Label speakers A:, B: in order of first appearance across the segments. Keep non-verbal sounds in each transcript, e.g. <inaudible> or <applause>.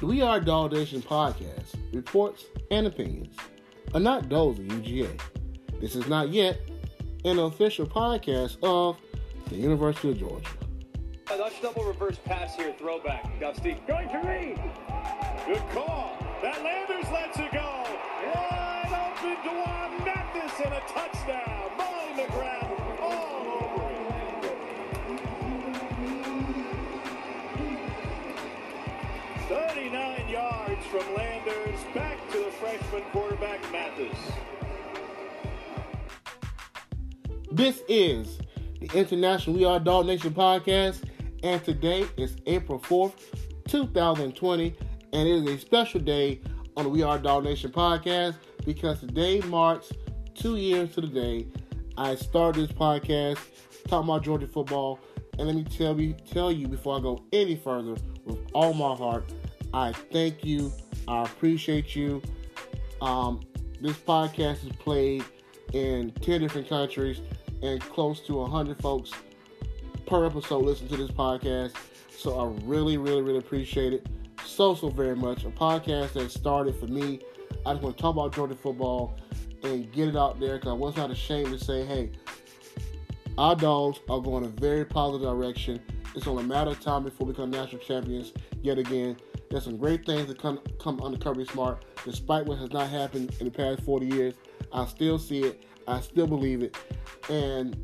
A: The We Are Dog Nation podcast reports and opinions are not those of UGA. This is not yet an official podcast of the University of Georgia.
B: Let's double reverse pass here, throwback. Got Steve going to me.
C: Good call. Matt Landers lets it go. Wide open D'Wan Mathis and a touchdown. Molly McGrath from Landers back to the freshman quarterback Mathis.
A: This is the International We Are Dog Nation podcast, and today is April 4th, 2020, and it is a special day on the We Are Dog Nation podcast because today marks two years to the day I started this podcast talking about Georgia football. And let me tell you, tell you before I go any further, with all my heart, I thank you. I appreciate you. Um, this podcast is played in 10 different countries and close to 100 folks per episode listen to this podcast. So I really, really, really appreciate it so, so very much. A podcast that started for me. I just want to talk about Georgia football and get it out there because I was not ashamed to say, hey, our dogs are going a very positive direction. It's only a matter of time before we become national champions yet again. There's some great things that come come under Kirby Smart, despite what has not happened in the past 40 years. I still see it. I still believe it. And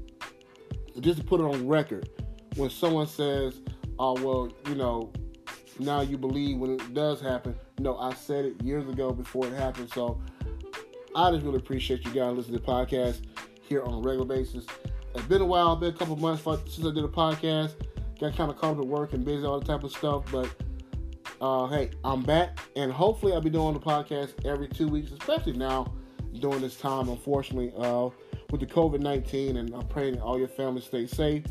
A: just to put it on record, when someone says, "Oh well, you know, now you believe when it does happen," no, I said it years ago before it happened. So I just really appreciate you guys listening to the podcast here on a regular basis. It's been a while, been a couple months since I did a podcast. Got kind of caught up at work and busy all that type of stuff, but uh, hey, I'm back, and hopefully I'll be doing the podcast every two weeks, especially now during this time. Unfortunately, uh, with the COVID 19, and I'm praying all your families stay safe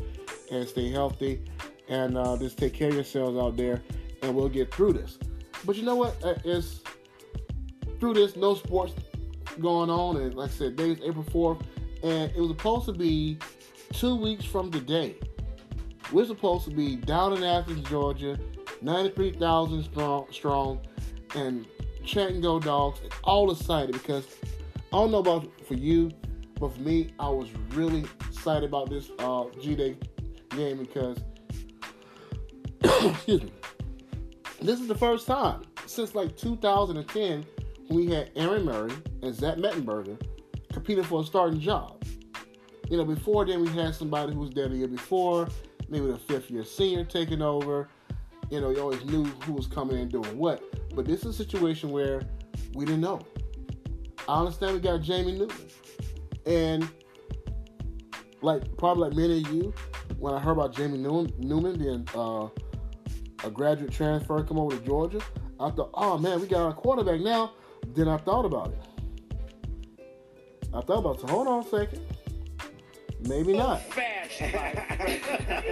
A: and stay healthy, and uh, just take care of yourselves out there, and we'll get through this. But you know what? Uh, It's through this, no sports going on, and like I said, today's April 4th, and it was supposed to be two weeks from today. We're supposed to be down in Athens, Georgia, 93,000 strong, strong, and chanting Go Dogs, and all excited because I don't know about for you, but for me, I was really excited about this uh, G Day game because, <coughs> excuse me, this is the first time since like 2010 when we had Aaron Murray and Zach Mettenberger competing for a starting job. You know, before then we had somebody who was there the year before, maybe the fifth year senior taking over. You know, you always knew who was coming in doing what. But this is a situation where we didn't know. I understand we got Jamie Newman. And like probably like many of you, when I heard about Jamie Newman, being uh, a graduate transfer come over to Georgia, I thought, oh man, we got our quarterback now. Then I thought about it. I thought about it. So hold on a second. Maybe not.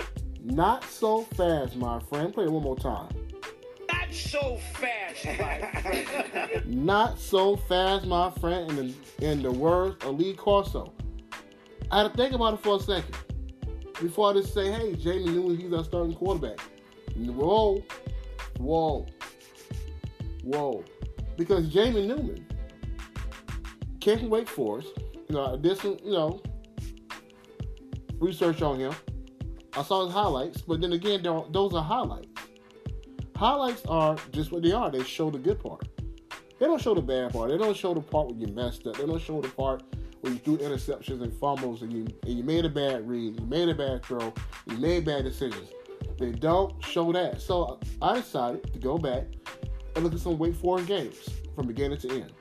A: <laughs> Not so fast, my friend. Play it one more time.
C: Not so fast, my friend. <laughs>
A: Not so fast, my friend. In the, in the words of Lee Corso. I had to think about it for a second before I just say, hey, Jamie Newman, he's our starting quarterback. Whoa, whoa, whoa. Because Jamie Newman came from Wake Forest. You know, I did some, you know, research on him. I saw his highlights, but then again, those are highlights. Highlights are just what they are. They show the good part. They don't show the bad part. They don't show the part where you messed up. They don't show the part where you threw interceptions and fumbles and you and you made a bad read, you made a bad throw, you made bad decisions. They don't show that. So I decided to go back and look at some Wake Forest games from beginning to end.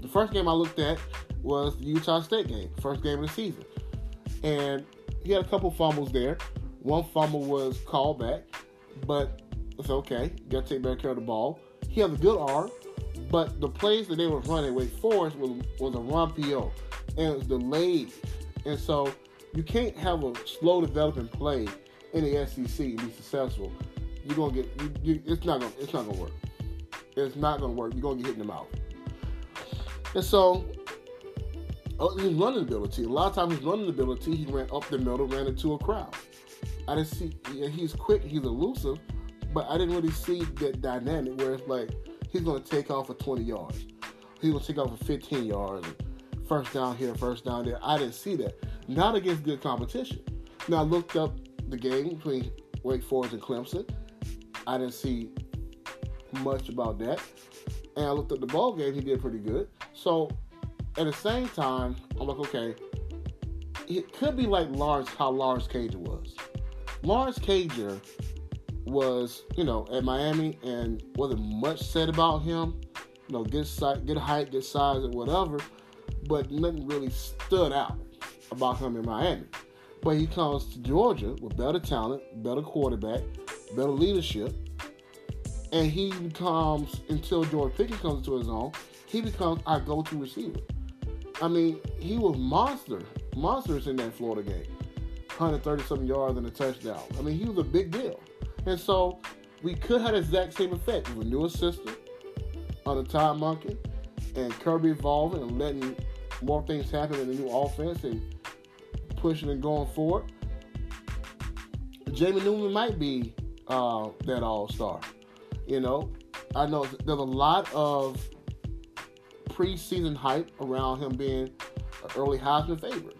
A: The first game I looked at was the Utah State game, first game of the season. And he had a couple fumbles there. One fumble was called back, but it's okay. You gotta take better care of the ball. He has a good arm, but the plays that they were running Wake Forest was, was a run PO, and it was delayed. And so you can't have a slow developing play in the SEC and be successful. You're gonna get you, you, it's not gonna it's not gonna work. It's not gonna work. You're gonna get hit in the mouth. And so oh, his running ability. A lot of times his running ability, he ran up the middle, ran into a crowd. I didn't see. yeah, He's quick. He's elusive, but I didn't really see that dynamic where it's like he's going to take off for 20 yards. He's going to take off for 15 yards. First down here, first down there. I didn't see that. Not against good competition. Now, I looked up the game between Wake Forest and Clemson. I didn't see much about that. And I looked at the ball game, he did pretty good. So at the same time, I'm like, okay, it could be like Lawrence, how Lawrence Cager was. Lawrence Cager was, you know, at Miami and wasn't much said about him. You know, good size, good height, good size, or whatever, but nothing really stood out about him in Miami. But he comes to Georgia with better talent, better quarterback, better leadership, and he becomes until George Pickens comes into his own, he becomes our go-to receiver. I mean, he was monster, monsters in that Florida game, 130 something yards and a touchdown. I mean, he was a big deal, and so we could have the exact same effect with a new assistant on the Todd Monken and Kirby evolving and letting more things happen in the new offense and pushing and going forward. Jamie Newman might be uh, that all star. You know, I know there's a lot of preseason hype around him being an early Heisman favorite.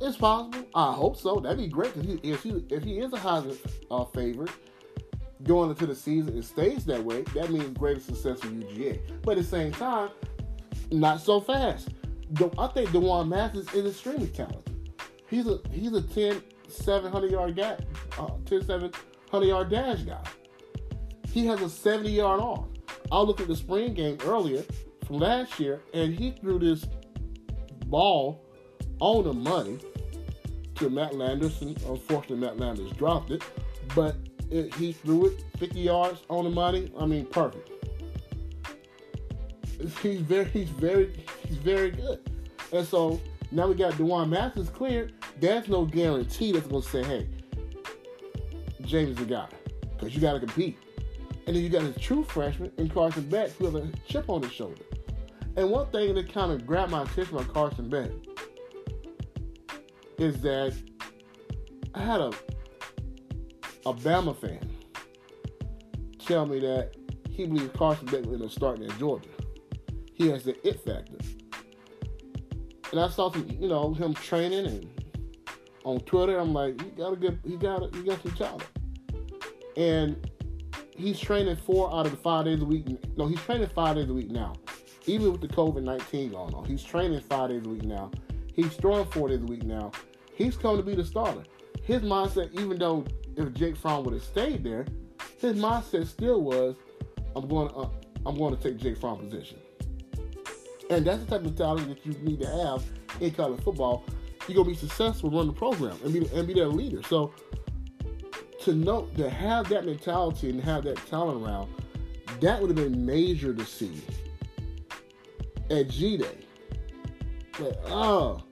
A: It's possible. I hope so. That'd be great because if he if he is a Heisman uh, favorite going into the season and stays that way, that means greater success for UGA. But at the same time, not so fast. I think D'Wan Mathis is extremely talented. He's a he's a 10, 700 yard guy, uh, 10, 700 yard dash guy. He has a 70 yard arm. I looked at the spring game earlier from last year, and he threw this ball on the money to Matt Landerson. Unfortunately, Matt Landers dropped it, but it, he threw it 50 yards on the money. I mean, perfect. He's very, he's very, he's very good. And so now we got D'Wan Mathis cleared. There's no guarantee that's going to say, hey, James is the guy, because you got to compete. And then you got a true freshman in Carson Beck who has a chip on his shoulder. And one thing that kind of grabbed my attention about Carson Beck is that I had a a Bama fan tell me that he believes Carson Beck will starting at Georgia. He has the it factor. And I saw some, you know, him training and on Twitter. I'm like, he got a good, he got, a, he got some talent. And he's training four out of the five days a week. No, he's training five days a week now. Even with the COVID 19 going on, he's training five days a week now. He's throwing four days a week now. He's coming to be the starter. His mindset, even though if Jake Fromm would have stayed there, his mindset still was, I'm going to, uh, I'm going to take Jake Fromm's position. And that's the type of talent that you need to have in college football. You're gonna be successful running the program and be and be that leader. So to know to have that mentality and have that talent around, that would have been major to see at G Day. But oh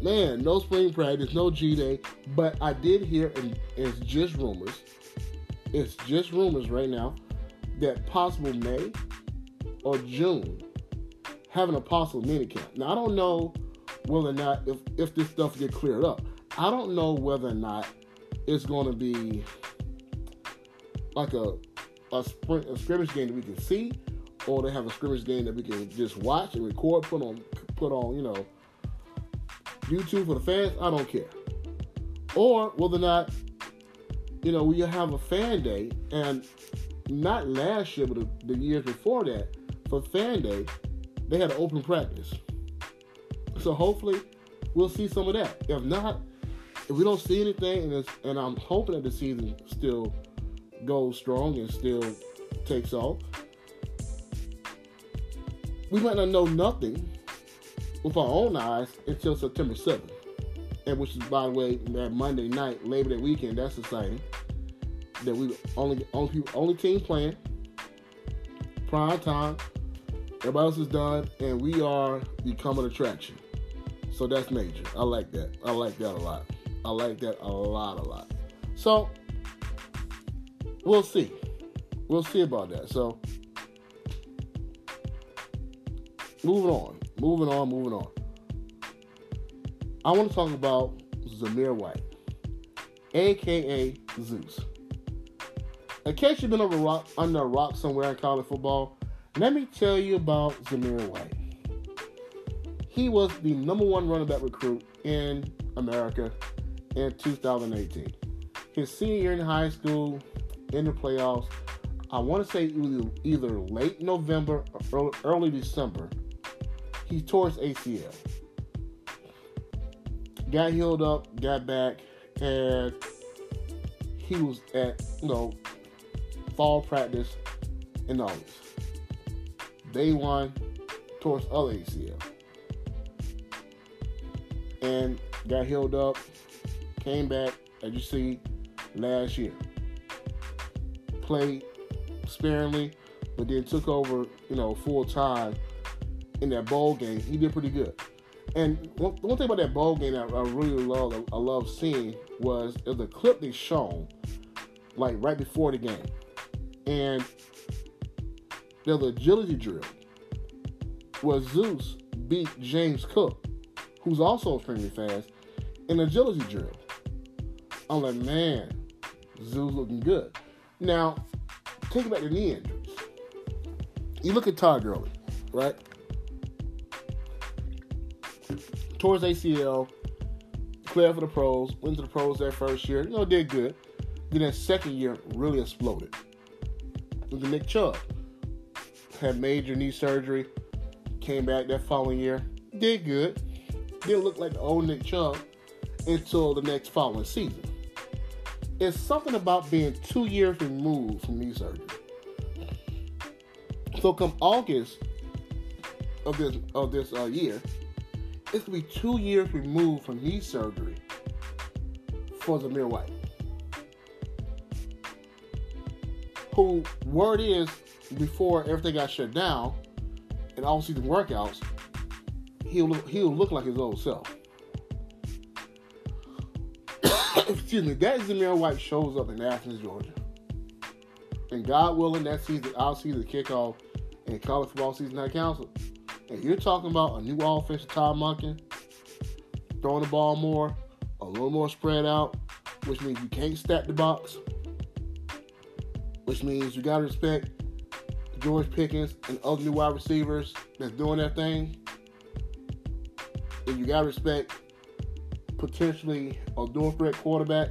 A: man, no spring practice, no G Day. But I did hear, and it's just rumors. It's just rumors right now that possible May or June having a possible minicamp. Now I don't know whether or not if if this stuff get cleared up. I don't know whether or not it's going to be like a a, sprint, a scrimmage game that we can see, or they have a scrimmage game that we can just watch and record, put on, put on, you know, YouTube for the fans. I don't care. Or whether or not, you know, we have a fan day, and not last year, but the, the years before that, for fan day, they had an open practice. So hopefully, we'll see some of that. If not, if we don't see anything, and, and I'm hoping that the season still goes strong and still takes off, we might not know nothing with our own eyes until September 7th. And which is, by the way, that Monday night, Labor Day weekend, that's exciting. That we only only only team playing prime time. Everybody else is done, and we are becoming attraction. So that's major. I like that. I like that a lot. I like that a lot, a lot. So we'll see. We'll see about that. So moving on, moving on, moving on. I want to talk about Zamir White, aka Zeus. in case you've been over rock, under a rock somewhere in college football, let me tell you about Zamir White. He was the number one running back recruit in America in 2018. His senior year in high school, in the playoffs, I want to say either, either late November or early December, he tore his ACL. Got healed up, got back, and he was at, you know, fall practice in August. Day one, towards other ACL. And got healed up, came back, as you see, last year. Played sparingly, but then took over, you know, full time in that bowl game. He did pretty good. And one, one thing about that bowl game that I really love, I love seeing was the clip they shown, like right before the game, and there's agility drill where Zeus beat James Cook, who's also extremely fast, in agility drill. I'm like, man, Zeus looking good. Now, take about to knee injuries. You look at Todd Gurley, right? Towards ACL, cleared for the pros, went to the pros that first year, you know, did good. Then that second year really exploded. With the Nick Chubb. Had major knee surgery, came back that following year, did good. Didn't look like the old Nick Chubb until the next following season. It's something about being two years removed from knee surgery. So come August of this of this uh, year, it's gonna be two years removed from knee surgery for Zamir White. Who word is before everything got shut down and all season workouts, he'll he'll look like his old self. Excuse me, that Zamir White shows up in Athens, Georgia. And God willing, that season, I'll see the kickoff in college football season at council. And you're talking about a new offense, Todd Monken, throwing the ball more, a little more spread out, which means you can't stack the box, which means you got to respect George Pickens and other new wide receivers that's doing their thing. And you got to respect potentially a dual threat quarterback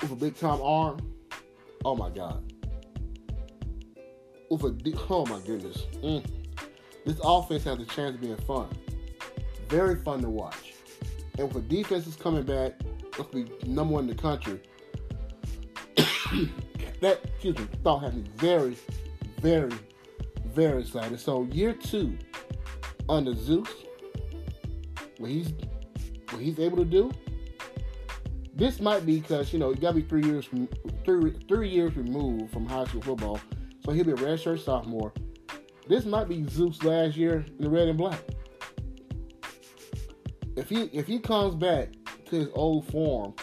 A: with a big time arm. Oh my God. With a oh my goodness. Mm. This offense has a chance of being fun. Very fun to watch. And with defense is coming back, let's be number one in the country. <coughs> that excuse me, thought had me very, very, very excited. So year two under Zeus, what he's what he's able to do, this might be because you know he got to be three years from three three years removed from high school football, so he'll be a redshirt sophomore. This might be Zeus last year in the red and black. If he if he comes back to his old form,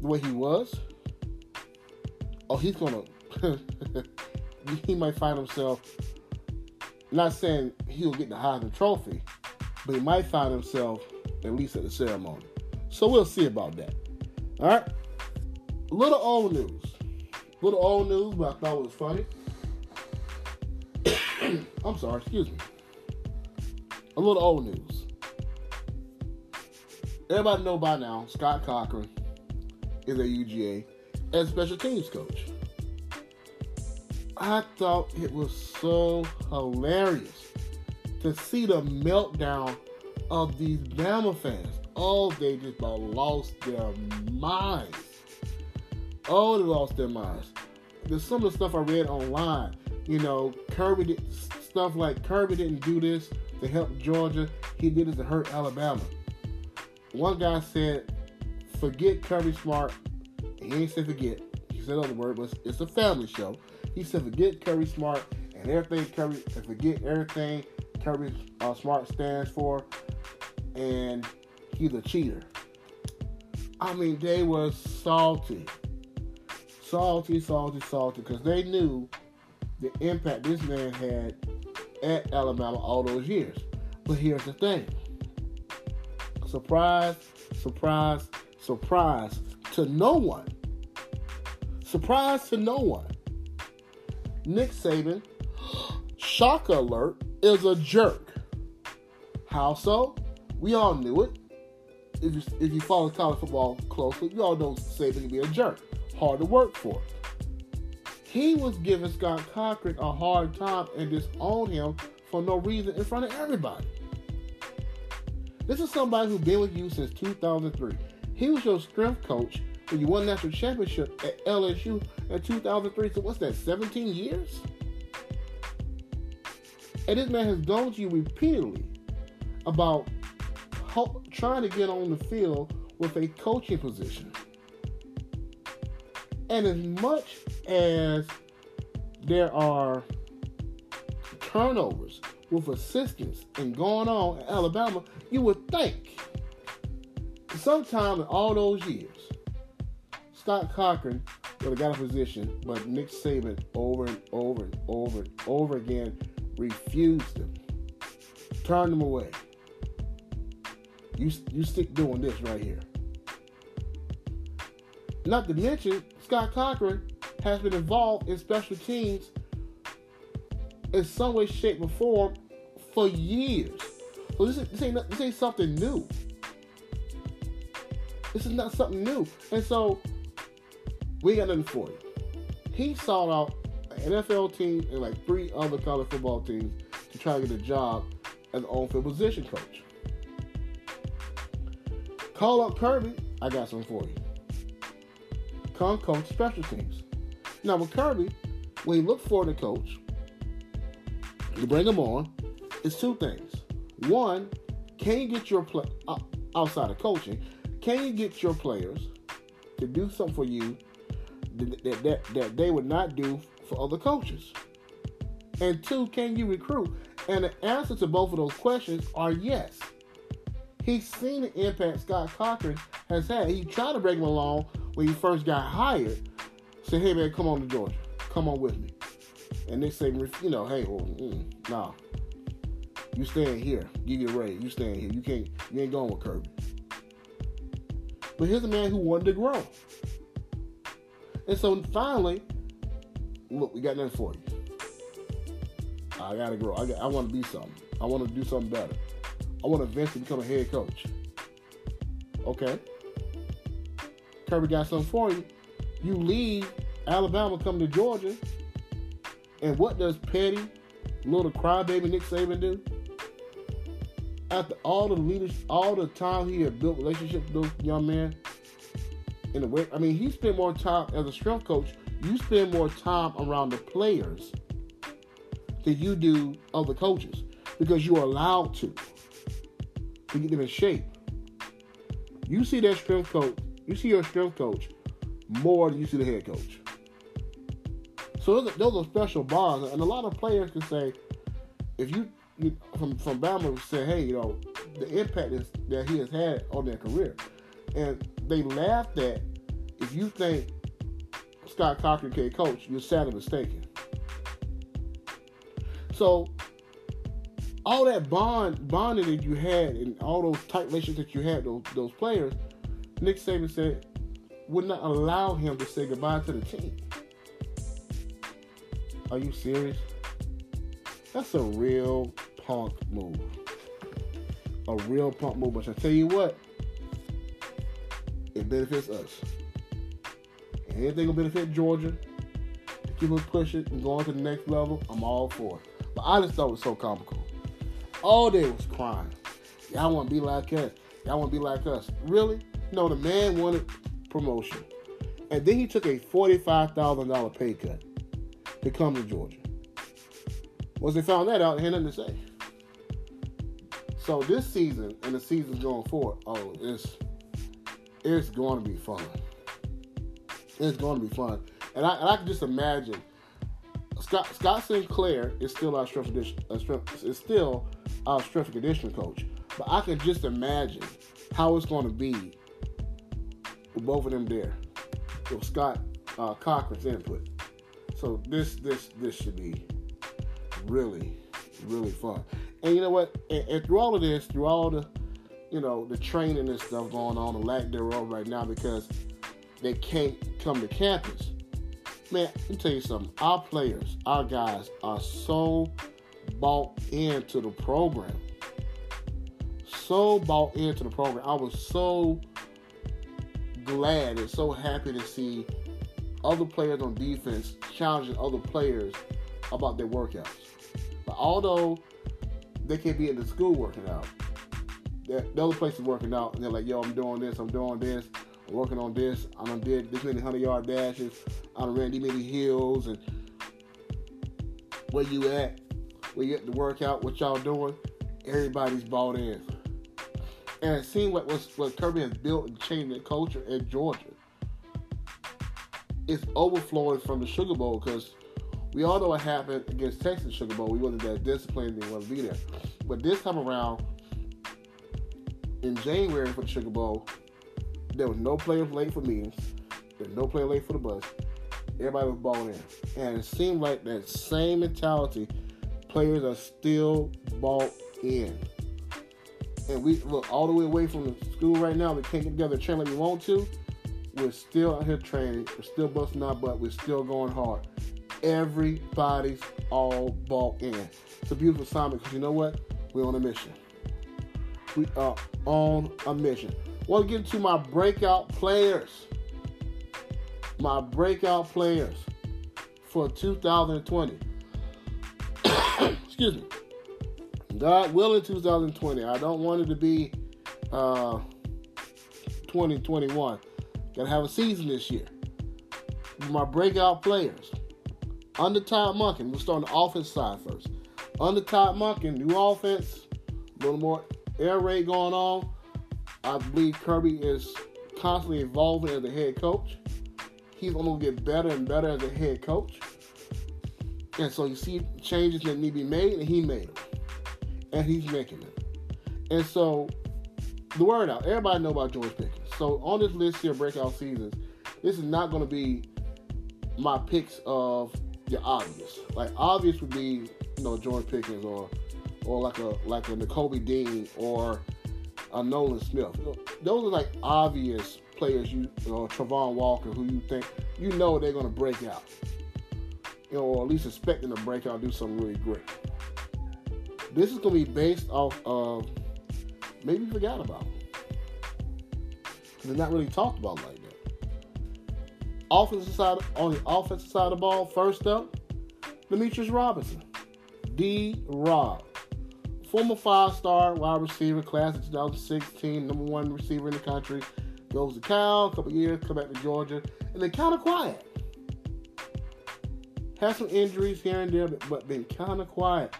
A: the way he was, oh, he's gonna <laughs> he might find himself. Not saying he'll get the Heisman Trophy, but he might find himself at least at the ceremony. So we'll see about that. All right. A little old news. Little old news, but I thought it was funny. <coughs> I'm sorry, excuse me. A little old news. Everybody know by now, Scott Cochran is a UGA as special teams coach. I thought it was so hilarious to see the meltdown of these Bama fans. Oh, they just about lost their minds. Oh, they lost their minds. There's some of the stuff I read online. You know, Kirby did stuff like Kirby didn't do this to help Georgia. He did it to hurt Alabama. One guy said, "Forget Kirby Smart." He ain't said forget. He said other word, but it's a family show. He said, "Forget Kirby Smart and everything Kirby, and forget everything Kirby uh, Smart stands for." And he's a cheater. I mean, they were salty. Salty, salty, salty, because they knew the impact this man had at Alabama all those years. But here's the thing surprise, surprise, surprise to no one. Surprise to no one. Nick Saban, <gasps> shock alert, is a jerk. How so? We all knew it. If you, if you follow college football closely, you all know Saban can be a jerk. Hard to work for. He was giving Scott Cochran a hard time and disowned him for no reason in front of everybody. This is somebody who's been with you since 2003. He was your strength coach when you won national championship at LSU in 2003. So what's that? 17 years. And this man has gone to you repeatedly about trying to get on the field with a coaching position. And as much as there are turnovers with assistants and going on in Alabama, you would think sometime in all those years, Scott Cochran would have got a position, but Nick Saban over and over and over and over again refused him, turned him away. You, you stick doing this right here. Not to mention, Scott Cochran has been involved in special teams in some way, shape, or form for years. So this, is, this, ain't, this ain't something new. This is not something new. And so we got nothing for you. He sought out an NFL team and like three other college football teams to try to get a job as an on-field position coach. Call up Kirby. I got something for you. Come coach special teams. Now with Kirby, when you look for the coach, you bring him on. It's two things. One, can you get your play uh, outside of coaching? Can you get your players to do something for you that, that, that, that they would not do for other coaches? And two, can you recruit? And the answer to both of those questions are yes. He's seen the impact Scott Cochran has had. He tried to bring him along when he first got hired. Said, hey man, come on to Georgia. Come on with me. And they say, you know, hey, well, mm, nah. You staying here. Give you a raise. You staying here. You can't, you ain't going with Kirby. But here's a man who wanted to grow. And so finally, look, we got nothing for you. I gotta grow. I, I want to be something. I want to do something better. I want to eventually become a head coach. Okay. Kirby got something for you. You leave Alabama, come to Georgia, and what does petty, little crybaby Nick Saban do? After all the leaders, all the time he had built relationships with those young men, in the way, I mean, he spent more time as a strength coach. You spend more time around the players than you do other coaches because you are allowed to to get them in shape. You see that strength coach, you see your strength coach more than you see the head coach. So those are, those are special bonds, and a lot of players can say, if you, from from Bama say, hey, you know, the impact is, that he has had on their career, and they laughed at if you think Scott Cochran can coach, you're sadly mistaken. So all that bond bonding that you had and all those tight relationships that you had those those players, Nick Saban said would not allow him to say goodbye to the team. Are you serious? That's a real punk move. A real punk move. But I tell you what, it benefits us. Anything will benefit Georgia keep us pushing and going to the next level, I'm all for it. But I just thought it was so comical. All day was crying. Y'all want to be like us. Y'all want to be like us. Really? No, the man wanted promotion. And then he took a $45,000 pay cut to come to Georgia. Once they found that out, they had nothing to say. So this season and the seasons going forward, oh, it's it's going to be fun. It's going to be fun, and I, and I can just imagine Scott Scott Sinclair is still our strength uh, strength, is still our strength and conditioning coach, but I can just imagine how it's going to be with both of them there, with Scott uh, Cochran's input. So this this this should be really really fun. And you know what? And, and through all of this, through all the you know the training and stuff going on, the lack thereof right now because they can't come to campus. Man, let me tell you something. Our players, our guys are so bought into the program. So bought into the program. I was so glad and so happy to see other players on defense challenging other players about their workouts. But although they can't be in the school working out, the other places working out, and they're like, "Yo, I'm doing this, I'm doing this, I'm working on this, I done did this many hundred yard dashes, I done ran these many hills, and where you at, where you to the workout, what y'all doing, everybody's bought in." And it seems like what, what Kirby has built and changed the culture in Georgia it's overflowing from the Sugar Bowl because we all know what happened against Texas Sugar Bowl. We wasn't that disciplined, want to be there. But this time around, in January for the Sugar Bowl, there was no players late for meetings. There was no player late for the bus. Everybody was balling in. And it seemed like that same mentality, players are still bought in. And we look all the way away from the school right now. We can't get together train like we want to. We're still out here training. We're still busting our butt. We're still going hard. Everybody's all bought in. It's a beautiful assignment because you know what? We're on a mission. We are on a mission. Want to get into my breakout players. My breakout players for 2020. Excuse me. God willing, 2020. I don't want it to be uh, 2021. Gotta have a season this year. My breakout players. Under Todd Monken, we'll start on the offense side first. Under Todd Monken, new offense, a little more air raid going on. I believe Kirby is constantly evolving as a head coach. He's going to get better and better as a head coach. And so you see changes that need to be made, and he made them. And he's making them. And so the word out. Everybody know about George Pickens. So on this list here, breakout seasons, this is not going to be my picks of the obvious. Like obvious would be, you know, George Pickens or or like a like a Nakobe Dean or a Nolan Smith. Those are like obvious players. You, you know, Travon Walker, who you think you know they're going to break out, or at least expecting to break out, do something really great. This is going to be based off of maybe you forgot about. They're not really talked about like that. Offensive side on the offensive side of the ball, first up, Demetris Robertson. D Rob. Former five-star wide receiver, class of 2016, number one receiver in the country. Goes to Cal, a couple years, come back to Georgia, and then kind of quiet. Had some injuries here and there, but, been kind of quiet.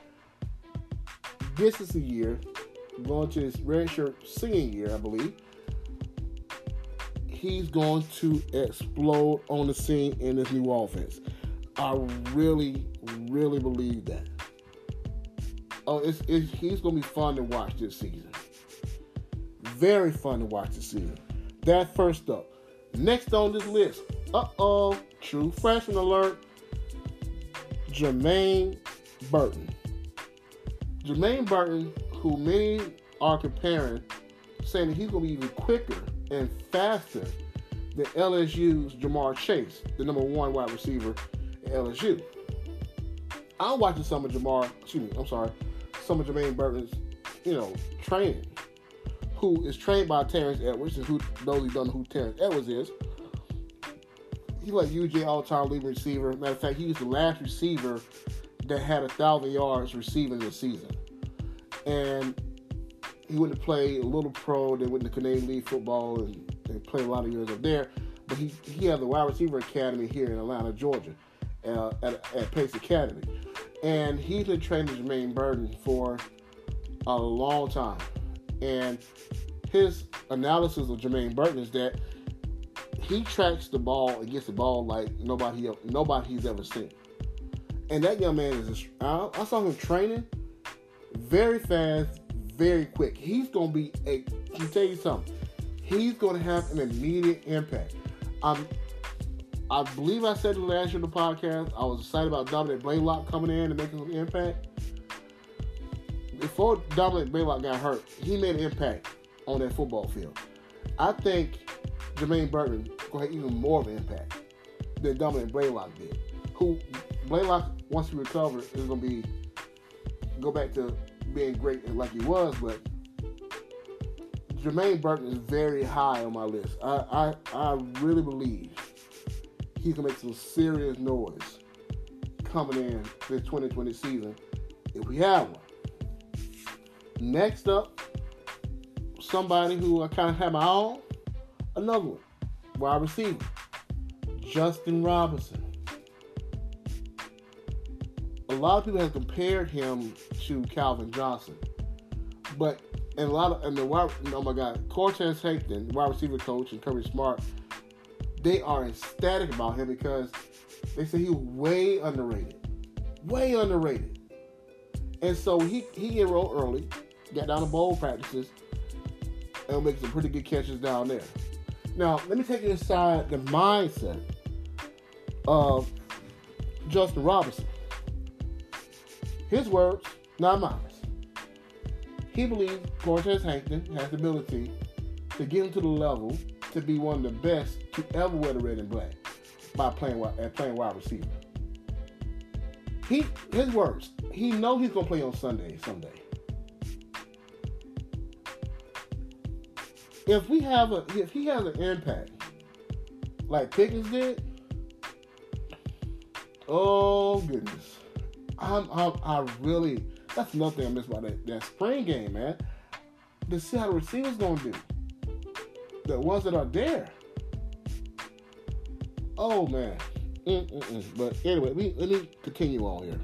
A: This is the year, going to his redshirt singing year, I believe he's going to explode on the scene in this new offense. I really, really believe that. Oh, it's, it's he's going to be fun to watch this season. Very fun to watch this season. That first up. Next on this list, uh oh, true freshman alert. Jermaine Burton. Jermaine Burton, who many are comparing, saying that he's going to be even quicker and faster than LSU's Ja'Marr Chase, the number one wide receiver at LSU. I'm watching some of Ja'Marr, excuse me, I'm sorry, some of Jermaine Burton's, you know, training, who is trained by Terrence Edwards, and who those who don't know who Terrence Edwards is. He's like UJ all-time leading receiver. Matter of fact, he was the last receiver that had a thousand yards receiving this season. And he went to play a little pro, then went to Canadian League football and, and played a lot of years up there. But he he had the wide receiver academy here in Atlanta, Georgia, uh, at, at Pace Academy, and he's been training Jermaine Burton for a long time. And his analysis of Jermaine Burton is that he tracks the ball and gets the ball like nobody nobody he's ever seen. And that young man is. I, I saw him training very fast, very quick. He's going to be a. Let me tell you something. He's going to have an immediate impact. Um, I believe I said it last year in the podcast. I was excited about Dominick Blaylock coming in and making an impact. Before Dominick Blaylock got hurt, he made an impact on that football field. I think Jermaine Burton going to have even more of an impact than Dominick Blaylock did. Who Blaylock once he recovers is gonna be go back to being great like he was, but Jermaine Burton is very high on my list. I, I, I really believe he's gonna make some serious noise coming in this 2020 season if we have one. Next up, somebody who I kind of have my own, another one, wide receiver, Justin Robinson. A lot of people have compared him to Calvin Johnson, but and a lot of and the wide oh my god, Cortez Hankton, wide receiver coach, and Kirby Smart, they are ecstatic about him because they say he's way underrated, way underrated. And so he he enrolled early, got down to bowl practices, and make some pretty good catches down there. Now let me take you inside the mindset of Justin Robinson. His words, not mine. He believes Cortez Hankton has the ability to get him to the level to be one of the best to ever wear the red and black by playing at playing wide receiver. He his words. He know he's gonna play on Sunday someday. If we have a if he has an impact like Pickens did, oh goodness, I'm, I'm I really that's another thing I miss about that, that spring game, man. To see how the receivers gonna do. The ones that are there. Oh man. Mm-mm-mm. But anyway, we, let me continue on here.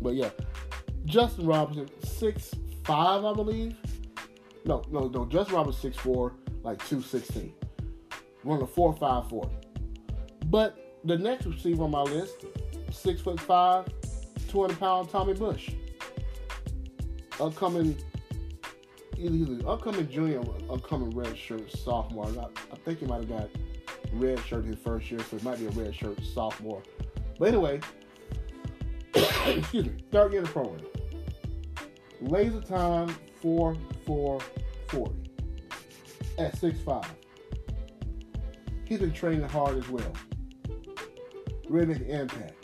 A: But yeah, Justin Robinson, six five, I believe. No, no, no. Justin six four, like two sixteen. Running a four five forty. But the next receiver on my list, six foot five, 200 pound Tommy Bush. Upcoming, either upcoming junior or upcoming red shirt sophomore. I, I think he might have got red shirt his first year, so it might be a red shirt sophomore. But anyway, <coughs> excuse me, third year in the program. Laser time 4 4 40 at 6'5. He's been training hard as well. Make impact.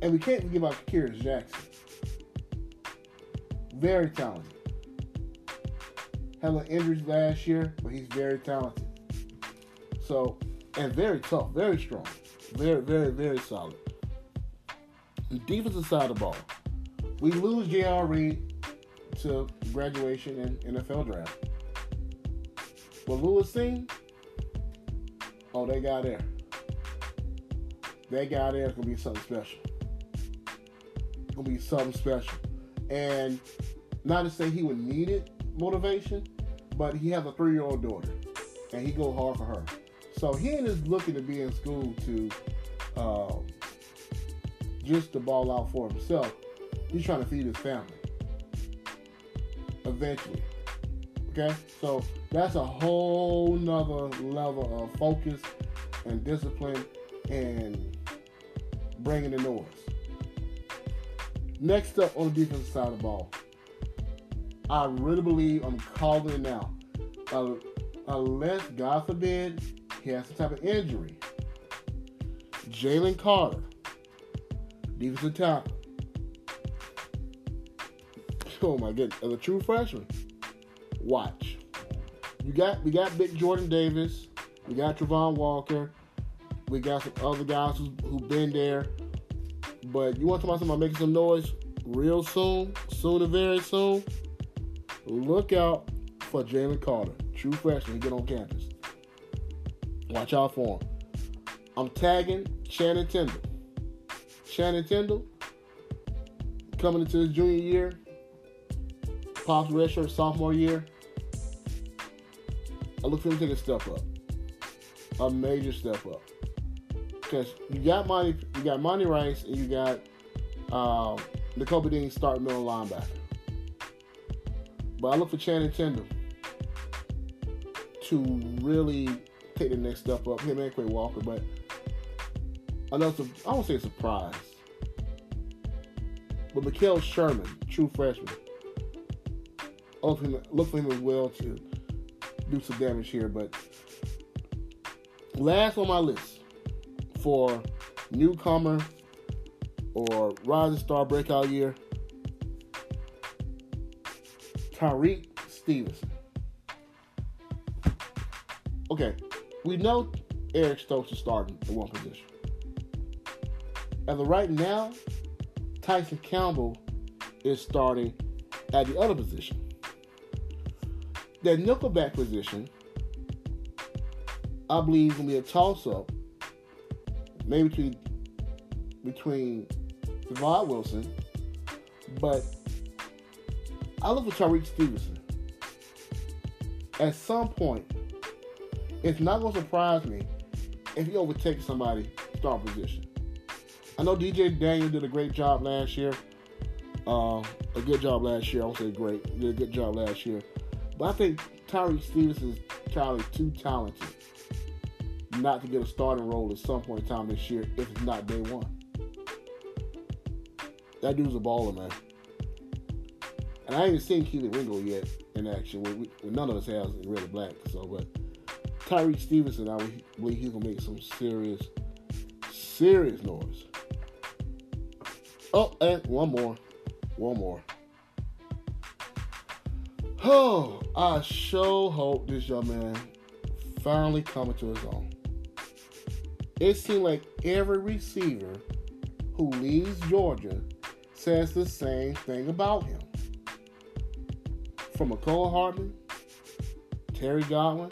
A: And we can't forget about Kearis Jackson. Very talented. Had an injuries last year, but he's very talented. So, and very tough, very strong, very, very, very solid. The defensive side of the ball, we lose J.R. Reed to graduation and NFL draft. But Lewis oh, they got there. That guy there is gonna be something special gonna be something special. And not to say he would need it motivation, but he has a three year old daughter, and he go hard for her. So he ain't just looking to be in school to uh, just to ball out for himself. He's trying to feed his family. Eventually. Okay? So that's a whole nother level of focus and discipline and bringing the noise. Next up on the defensive side of the ball, I really believe I'm calling it now. Uh, unless, God forbid, he has some type of injury. Jalen Carter, defensive tackle. Oh my goodness, as a true freshman, watch. You got we got Big Jordan Davis, we got Travon Walker, we got some other guys who who've been there but you want to talk about somebody making some noise real soon, soon and very soon? Look out for Jalen Carter, true freshman. Get on campus. Watch out for him. I'm tagging Channing Tindall. Channing Tindall coming into his junior year, pops redshirt sophomore year. I look for him to take a step up, a major step up because you got Monty, you got Monty Rice, and you got um, Nakobe Dean starting middle linebacker. But I look for Channing Tindall to really take the next step up. Him and Quay Walker, but I know some, I won't say a surprise. But Mekhail Sherman, true freshman. Look for him, look for him as well to do some damage here, but Last on my list for newcomer or rising star breakout year, Tyrique Stevenson. Okay, we know Eric Stokes is starting in one position. As of right now, Tyson Campbell is starting at the other position. That nickelback position, I believe, will be a toss-up, maybe between between Divaad Wilson, but I look for Tyrique Stevenson. At some point, it's not going to surprise me if he overtakes somebody star position. I know DJ Daniel did a great job last year. Uh, a good job last year. I won't say great. He did a good job last year. But I think Tyrique Stevenson is probably too talented not to get a starting role at some point in time this year if it's not day one. That dude's a baller, man. And I ain't seen Kelee Ringo yet in action. We, we, none of us has in Red and Black. So, but Tyrique Stevenson, I believe he's gonna make some serious, serious noise. Oh, and one more, one more. Oh, I sure hope this young man finally coming to his own. It seems like every receiver who leaves Georgia says the same thing about him. From Mecole Hardman, Terry Godwin,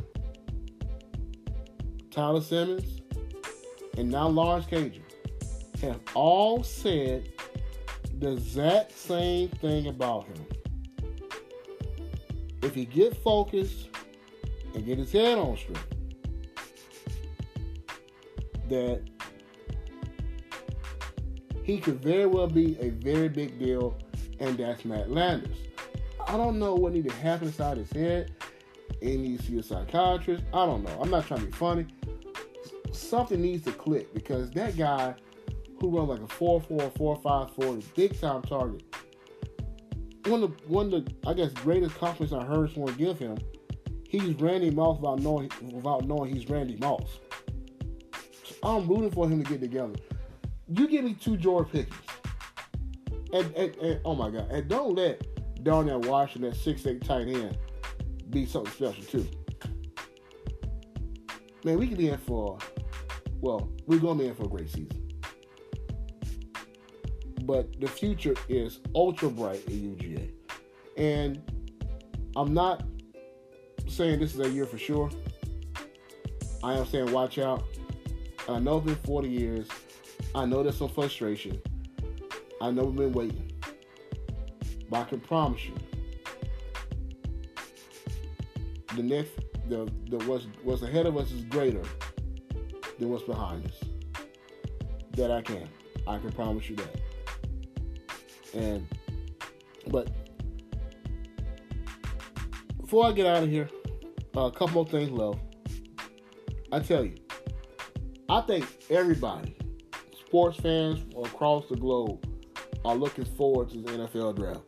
A: Tyler Simmons, and now Lawrence Cager have all said the exact same thing about him. If he get focused and get his head on straight, that he could very well be a very big deal, and that's Matt Landers. I don't know what needs to happen inside his head. He needs to see a psychiatrist. I don't know. I'm not trying to be funny. Something needs to click because that guy who runs like a 4 4 4 5 4 big time target. One of the, one of the I guess greatest compliments I heard someone give him, he's Randy Moss without knowing without knowing he's Randy Moss. So I'm rooting for him to get together. You give me two George Pickens. And, and, and oh my god, and don't let Darnell Washington, that six eight tight end, be something special too. Man, we can be in for well, we're gonna be in for a great season but the future is ultra bright at UGA. And I'm not saying this is a year for sure. I am saying watch out. I know it's been 40 years. I know there's some frustration. I know we've been waiting. But I can promise you, the next, the, the what's, what's ahead of us is greater than what's behind us. That I can. I can promise you that. And but before I get out of here, uh, a couple more things left. I tell you, I think everybody, sports fans across the globe, are looking forward to the NFL draft.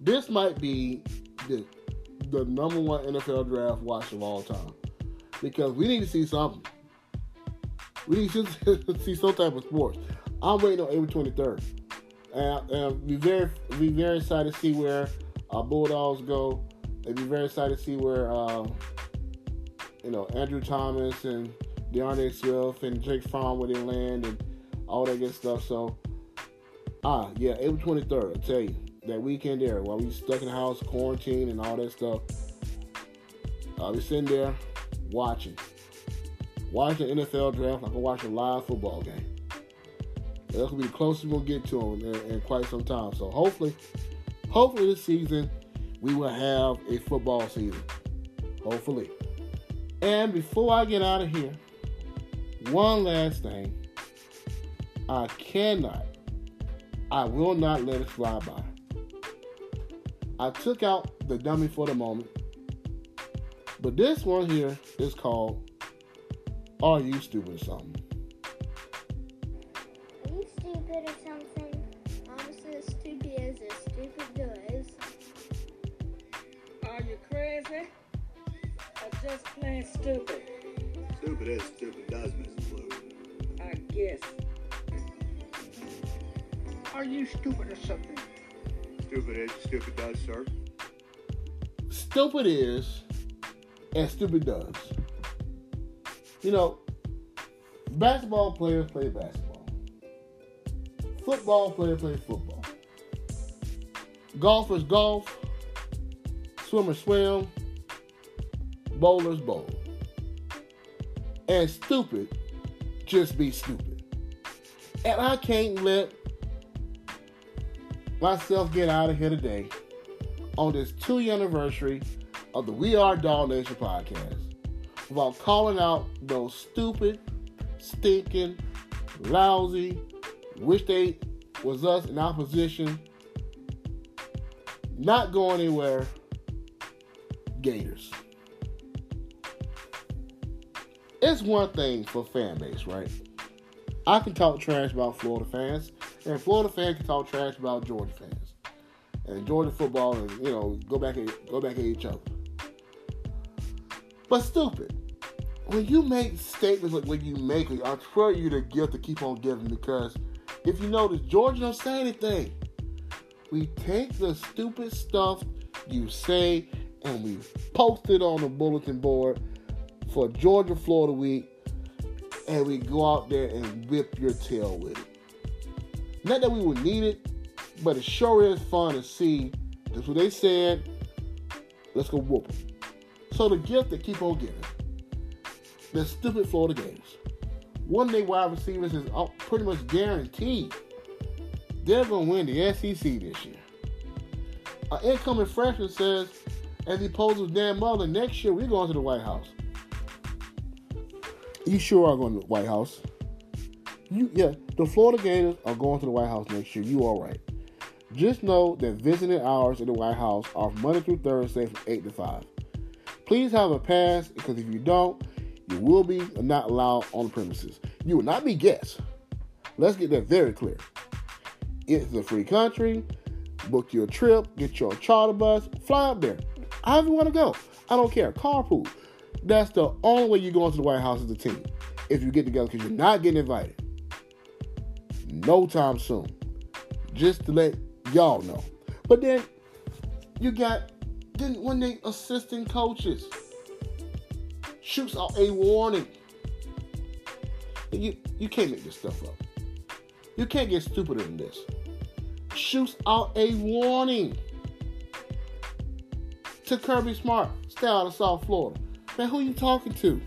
A: This might be the the number one NFL draft watch of all time because we need to see something. We need to <laughs> see some type of sports. I'm waiting on April 23rd and, and be very be very excited to see where uh, Bulldogs go. And be very excited to see where uh, you know Andrew Thomas and D'Andre Swift and Jake Fromm where they land and all that good stuff. So ah yeah, April twenty third. I tell you that weekend there while we stuck in the house, quarantine and all that stuff. I'll be sitting there watching, watching the NFL draft like I'm watching a live football game. That's gonna be the closest we'll get to him in, in, quite some time. So hopefully, hopefully this season we will have a football season. Hopefully. And before I get out of here, one last thing. I cannot, I will not let it fly by. I took out the dummy for the moment, but this one here is called Are You Stupid or Something?
D: Just plain stupid. Stupid is, stupid does, Mrs. Blue.
E: I guess.
F: Are you stupid or something?
D: Stupid is, stupid does, sir.
A: Stupid is, and stupid does. You know, basketball players play basketball. Football players play football. Golfers golf. Swimmers swim. Bowlers bowl. And stupid just be stupid. And I can't let myself get out of here today on this two year anniversary of the We Are Dog Nation podcast without calling out those stupid, stinking, lousy, wish they was us in our position, not going anywhere, Gators. It's one thing for fan base, right? I can talk trash about Florida fans, and Florida fans can talk trash about Georgia fans, and Georgia football, and you know, go back and go back at each other. But stupid. When you make statements like when you make I tell you to gift to keep on giving because if you notice, Georgia don't say anything. We take the stupid stuff you say and we post it on the bulletin board for Georgia Florida week and we go out there and whip your tail with it. Not that we would need it, but it sure is fun to see. That's what they said. Let's go whoop them. So the gift that keep on giving. The stupid Florida Gators. One day wide receivers is pretty much guaranteed they're going to win the SEC this year. An incoming freshman says, as he poses Dan Mullen, next year we're going to the White House. You sure are going to the White House? You yeah, the Florida Gators are going to the White House next year. You all right? Just know that visiting hours at the White House are Monday through Thursday from eight to five. Please have a pass because if you don't, you will be not allowed on the premises. You will not be guests. Let's get that very clear. It's a free country. Book your trip, get your charter bus, fly up there. However you want to go. I don't care. Carpool. That's the only way you're going to the White House as a team. If you get together, because you're not getting invited. No time soon. Just to let y'all know. But then you got then when they assistant coaches shoots out a warning. You you can't make this stuff up. You can't get stupider than this. Shoots out a warning to Kirby Smart, stay out of South Florida. Man, who you talking to?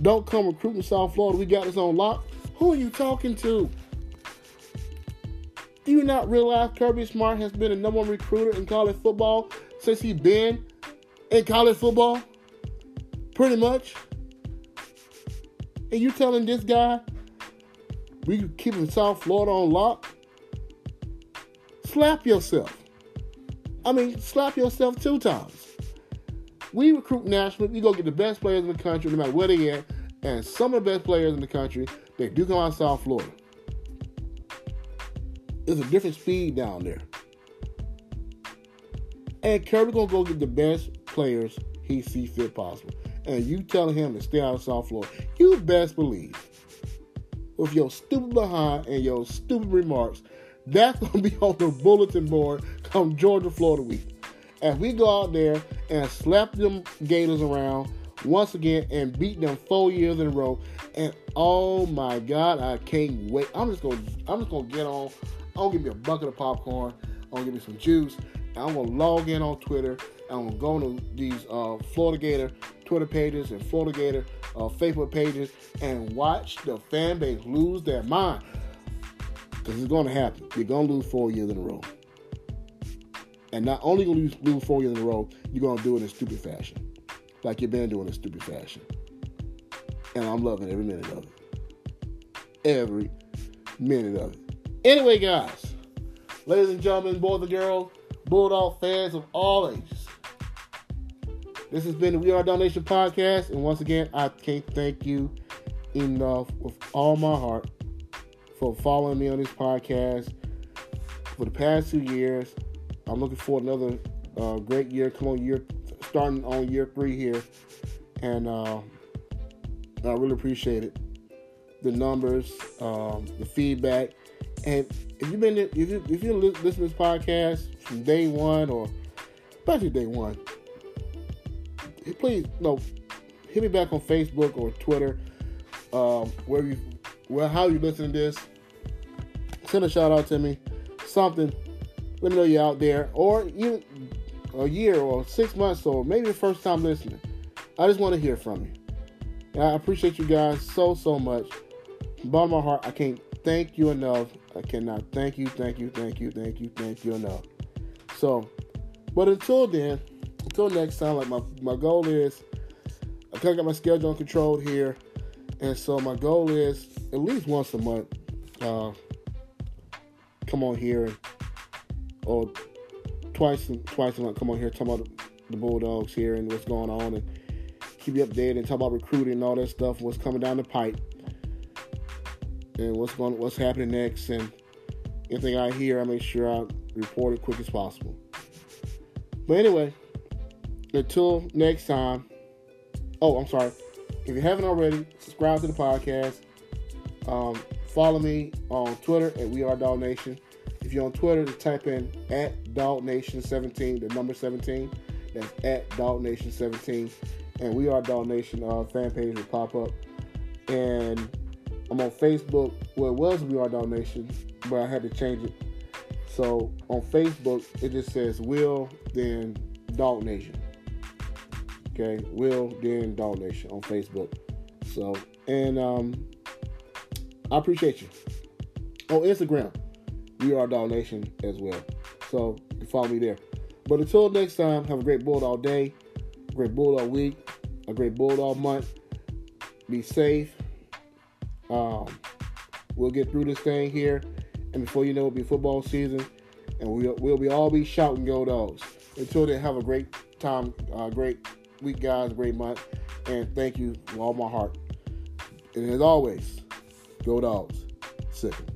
A: Don't come recruiting South Florida. We got this on lock. Who are you talking to? Do you not realize Kirby Smart has been a number one recruiter in college football since he been in college football? Pretty much. And you telling this guy we keeping South Florida on lock? Slap yourself. I mean, slap yourself two times. We recruit nationally. We go get the best players in the country, no matter where they at. And some of the best players in the country, they do come out of South Florida. There's a different speed down there. And Kirby gonna go get the best players he see fit possible. And you telling him to stay out of South Florida, you best believe with your stupid behind and your stupid remarks, that's gonna be <laughs> on the bulletin board come Georgia Florida week. As we go out there and slap them Gators around once again and beat them four years in a row. And oh my God, I can't wait. I'm just gonna I'm just gonna get on. I'm gonna give me a bucket of popcorn. I'm gonna give me some juice. I'm gonna log in on Twitter. I'm gonna these uh, Florida Gator Twitter pages and Florida Gator uh, Facebook pages and watch the fan base lose their mind. Because it's gonna happen. You're gonna lose four years in a row. And not only gonna lose, lose four years in a row, you're gonna do it in stupid fashion like you've been doing in stupid fashion. And I'm loving every minute of it. Every minute of it. Anyway, guys, ladies and gentlemen, boys and girls, Bulldog fans of all ages. This has been the We Are Dog Nation podcast, and once again, I can't thank you enough with all my heart for following me on this podcast for the past two years. I'm looking for another uh, great year. Come on, year starting on year three here. and uh, I really appreciate it. The numbers, um, the feedback, and if you've been if you if you listen to this podcast from day one or especially day one, please no hit me back on Facebook or Twitter, um, where you well how you listen to this. Send a shout out to me, something. Let me know you're out there, or even a year or six months or maybe the first time listening. I just want to hear from you. And I appreciate you guys so so much. Bottom of my heart, I can't thank you enough. I cannot thank you, thank you, thank you, thank you, thank you enough. So, but until then, until next time, like my, my goal is, I kind of got my schedule controlled here. And so my goal is at least once a month, uh, come on here or twice twice a month, come on here, talk about the Bulldogs here and what's going on and keep you updated and talk about recruiting and all that stuff, what's coming down the pipe and what's going what's happening next and anything I hear I make sure I report it quick as possible. But anyway, until next time. Oh, I'm sorry. If you haven't already, subscribe to the podcast. Um, follow me on Twitter at We Are Dog Nation. If you're on Twitter, just type in at Dog Nation 17, the number 17. That's at Dog Nation 17. And We Are Dog Nation uh, fan page will pop up. And I'm on Facebook. Well, it was We Are Dog Nation, but I had to change it. So on Facebook, it just says Will, then Dog Nation. Okay, Will, then Dog Nation on Facebook. So, and um, I appreciate you. On Instagram, We Are Dog Nation as well. So you can follow me there. But until next time, have a great Bulldog day, great Bulldog week, a great Bulldog month. Be safe. Um, we'll get through this thing here, and before you know, it'll be football season, and we'll, we'll be all be shouting "Go Dogs." Until then, have a great time, uh, great week, guys, great month, and thank you from all my heart. And as always, Go Dogs, second.